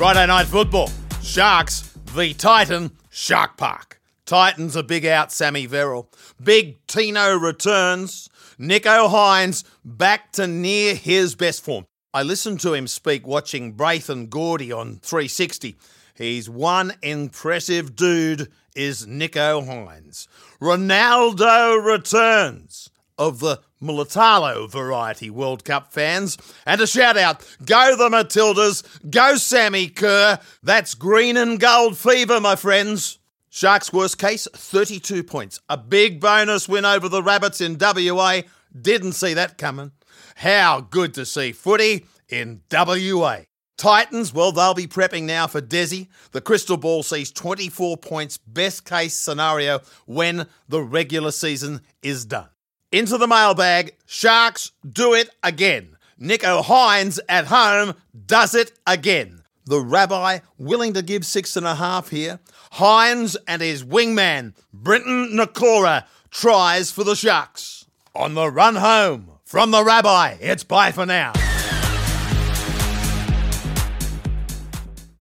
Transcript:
Friday night football. Sharks v Titan Shark Park. Titans a big out Sammy Verrill. Big Tino returns. Nicho Hynes back to near his best form. I listened to him speak watching Braith and Gordy on 360. He's one impressive dude is Nicho Hynes. Ronaldo returns of the Mulitalo variety World Cup fans. And a shout out go the Matildas, go Sammy Kerr. That's green and gold fever, my friends. Sharks' worst case 32 points. A big bonus win over the Rabbits in WA. Didn't see that coming. How good to see footy in WA. Titans, well, they'll be prepping now for Desi. The crystal ball sees 24 points, best case scenario, when the regular season is done. Into the mailbag. Sharks do it again. Nicho Hynes at home does it again. The rabbi willing to give six and a half here. Hynes and his wingman, Briton Nikora, tries for the Sharks. On the run home from the rabbi, it's bye for now.